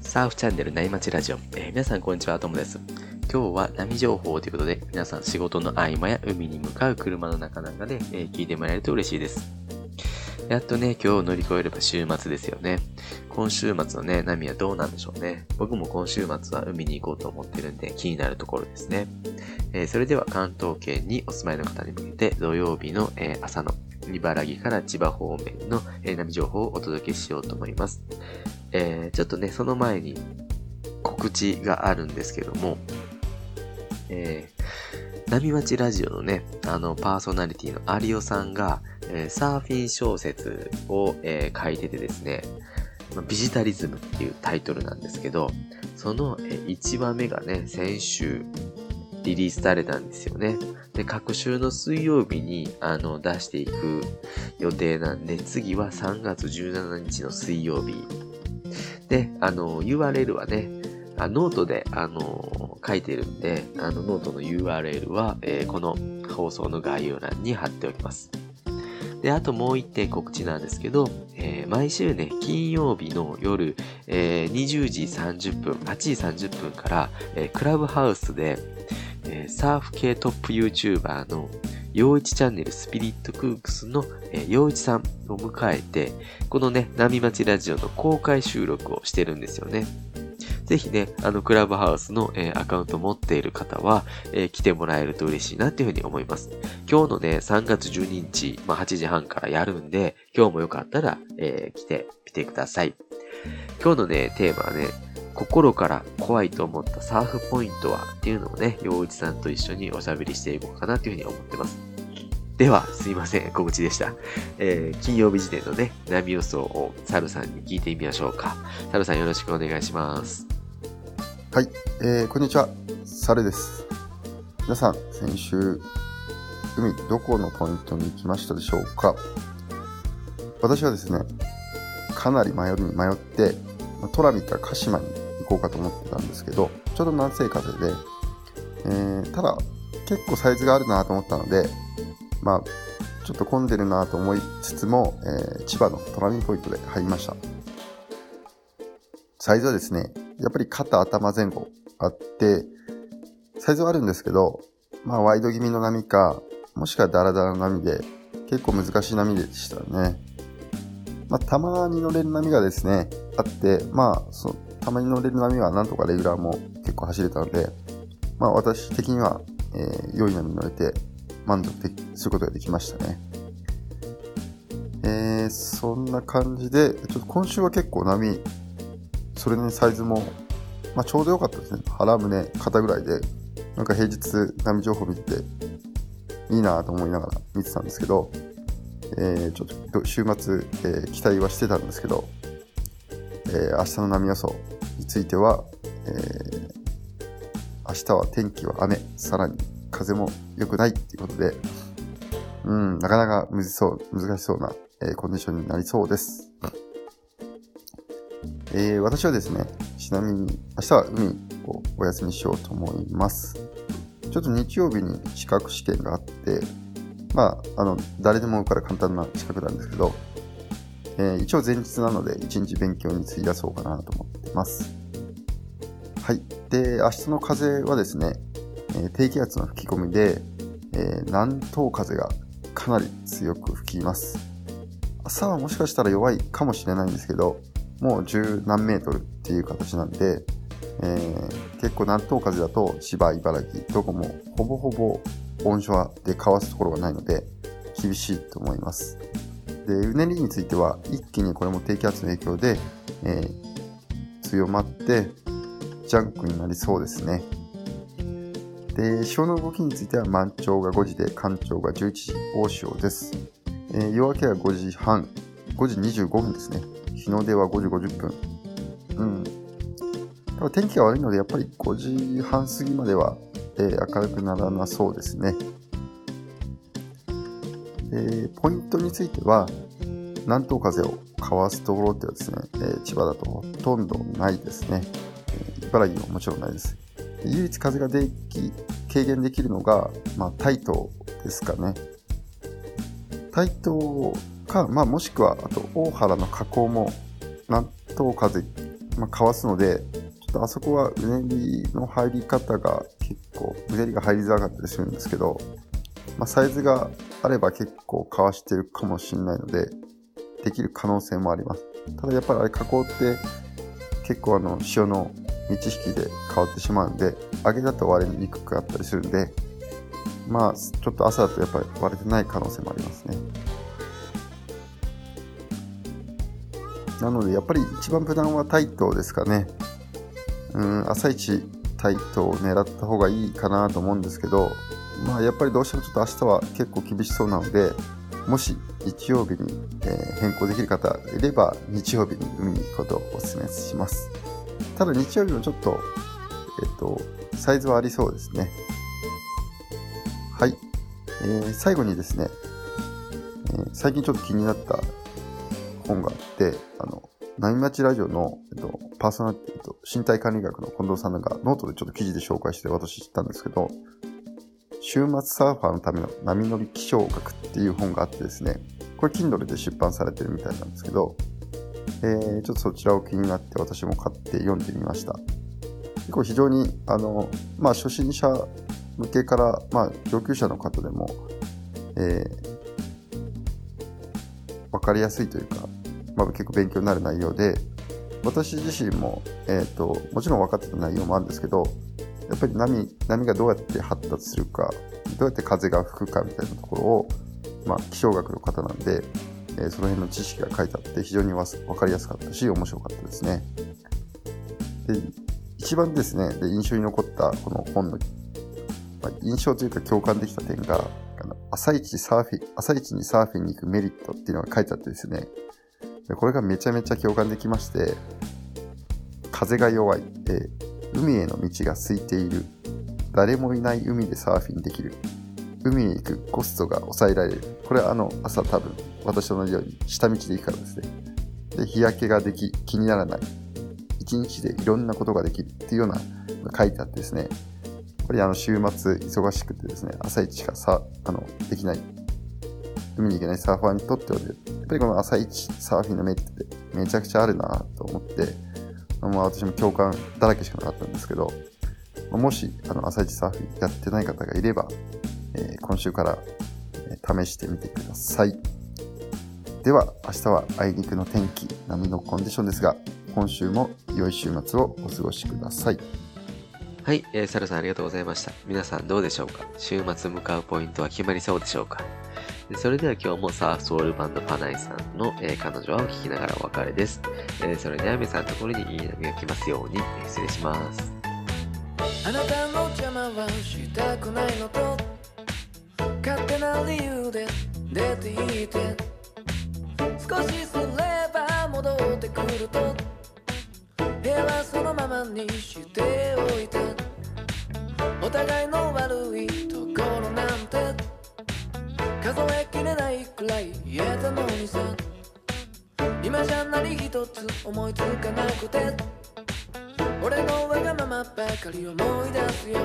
サーフチャンネル内町ラジオ、えー、皆さんこんにちは、ともです。今日は波情報ということで、皆さん仕事の合間や海に向かう車の中なんかで、えー、聞いてもらえると嬉しいです。やっとね、今日を乗り越えれば週末ですよね。今週末のね、波はどうなんでしょうね。僕も今週末は海に行こうと思ってるんで気になるところですね。えー、それでは関東圏にお住まいの方に向けて土曜日の、えー、朝の茨城から千葉方面の、え、波情報をお届けしようと思います。えー、ちょっとね、その前に告知があるんですけども、えー、波町ラジオのね、あの、パーソナリティの有オさんが、えー、サーフィン小説を、えー、書いててですね、ビジタリズムっていうタイトルなんですけど、その、え、1話目がね、先週リリースされたんですよね。で、各週の水曜日に、あの、出していく予定なんで、次は3月17日の水曜日で、あの、URL はね、あノートで、あの、書いてるんで、あの、ノートの URL は、えー、この放送の概要欄に貼っておきます。で、あともう一点告知なんですけど、えー、毎週ね、金曜日の夜、えー、20時30分、8時30分から、えー、クラブハウスで、えー、サーフ系トップ YouTuber の陽一チャンネルスピリットクークスの、えー、陽一さんを迎えて、このね、波町ラジオの公開収録をしてるんですよね。ぜひね、あの、クラブハウスの、えー、アカウント持っている方は、えー、来てもらえると嬉しいなっていうふうに思います。今日のね、3月12日、まあ、8時半からやるんで、今日もよかったら、えー、来てみてください。今日のね、テーマはね、心から怖いと思ったサーフポイントはっていうのをね、洋一さんと一緒におしゃべりしていこうかなというふうに思ってます。では、すいません、告知でした。えー、金曜日時点のね、波予想をサルさんに聞いてみましょうか。サルさんよろしくお願いします。はい、えー、こんにちは、サルです。皆さん、先週、海どこのポイントに行きましたでしょうか？私はですね、かなり迷いに迷って、トラミか鹿島にこうかと思ってたんですけど、ちょうど南西風で、えー、ただ結構サイズがあるなと思ったので、まあ、ちょっと混んでるなと思いつつも、えー、千葉のトラミポイントで入りました。サイズはですね、やっぱり肩頭前後あって、サイズはあるんですけど、まあワイド気味の波か、もしくはダラダラの波で、結構難しい波でしたね。まあたまに乗れる波がですね、あって、まあそたまに乗れる波はなんとかレギュラーも結構走れたので、まあ私的には、えー、良い波に乗れて満足することができましたね。えー、そんな感じで、ちょっと今週は結構波、それにサイズも、まあ、ちょうど良かったですね。腹胸、肩ぐらいで、なんか平日波情報見て、いいなと思いながら見てたんですけど、えー、ちょっと週末、えー、期待はしてたんですけど、えー、明日の波予想については、えー、明日は天気は雨、さらに風も良くないっていうことで、うん、なかなか難しそう、難しそうな、えー、コンディションになりそうです。えー、私はですね、ちなみに明日は海をお休みしようと思います。ちょっと日曜日に資格試験があって、まあ、あの、誰でも受かる簡単な資格なんですけど、えー、一応前日なので一日勉強に費やそうかなと思ってます。はい。で、明日の風はですね、え、低気圧の吹き込みで、え、南東風がかなり強く吹きます。朝はもしかしたら弱いかもしれないんですけど、もう十何メートルっていう形なんで、えー、結構南東風だと千葉、茨城、どこもほぼほぼ温床でかわすところがないので、厳しいと思います。で、うねりについては、一気にこれも低気圧の影響で、えー、強まって、ジャンクになりそうですね。で、潮の動きについては、満潮が5時で、干潮が11時、大潮です。えー、夜明けは5時半、5時25分ですね。日の出は5時50分。うん。天気が悪いので、やっぱり5時半過ぎまでは、えー、明るくならなそうですね。で、ポイントについては、南東風をかわすところってはですね、え、千葉だとほとんどないですね。え、茨城ももちろんないです。唯一風ができ、軽減できるのが、まあ、タイトですかね。タイトか、まあ、もしくは、あと、大原の河口も、南東風、まあ、かわすので、ちょっとあそこはうねりの入り方が結構、うねりが入りづらかったりするんですけど、まあ、サイズがあれば結構かわしてるかもしれないので、できる可能性もあります。ただやっぱりあれ加工って結構あの潮の満ち引きで変わってしまうんで、揚げだと割れにくかったりするんで、まあちょっと朝だとやっぱり割れてない可能性もありますね。なのでやっぱり一番無難はタイトですかね。うん、朝一タイトを狙った方がいいかなと思うんですけど、まあやっぱりどうしてもちょっと明日は結構厳しそうなので、もし日曜日に、え、変更できる方いれば日曜日に海に行くことをお勧めします。ただ日曜日もちょっと、えっ、と、サイズはありそうですね。はい。えー、最後にですね、えー、最近ちょっと気になった本があって、あの、波待ちラジオの、えっと、パーソナリティと身体管理学の近藤さんがノートでちょっと記事で紹介して私知ったんですけど、週末サーファーのための波乗り気象学っていう本があってですね、これ Kindle で出版されてるみたいなんですけど、えー、ちょっとそちらを気になって私も買って読んでみました。結構非常に、あの、まあ初心者向けから、まあ上級者の方でも、えー、わかりやすいというか、まあ結構勉強になる内容で、私自身も、えっ、ー、と、もちろん分かってた内容もあるんですけど、やっぱり波、波がどうやって発達するか、どうやって風が吹くかみたいなところを、まあ、気象学の方なんで、えー、その辺の知識が書いてあって非常にわかりやすかったし、面白かったですね。で、一番ですね、で印象に残ったこの本の、まあ、印象というか共感できた点が、朝一サーフィン、朝一にサーフィンに行くメリットっていうのが書いてあってですね、でこれがめちゃめちゃ共感できまして、風が弱い、えー海への道が空いている。誰もいない海でサーフィンできる。海へ行くコストが抑えられる。これはあの朝多分私と同じように下道で行くからですね。で、日焼けができ、気にならない。一日でいろんなことができるっていうような書いてあってですね。やっぱりあの週末忙しくてですね、朝一しかさ、あの、できない、海に行けないサーファーにとっては、やっぱりこの朝一サーフィンのメリットってめちゃくちゃあるなと思って、まあ、私も共感だらけしかなかったんですけど、もし、あの、朝一サーフィンやってない方がいれば、えー、今週から、え、試してみてください。では、明日はあいにくの天気、波のコンディションですが、今週も良い週末をお過ごしください。はい、えー、サルさんありがとうございました。皆さんどうでしょうか？週末向かうポイントは決まりそうでしょうか？それでは今日もサーフソウルバンドパナイさんの、えー、彼女はを聞きながらお別れです。えー、それでは皆さんのところにいい波が来ますように、失礼します。あなたの邪魔はしたくないのと勝手な理由で出ていて少しすれば戻ってくると部屋はそのままにしておいてお互いの数えきれないくらい言えたのにさ。今じゃ何一つ思いつかなくて。俺のわがままばかり思い出すよ。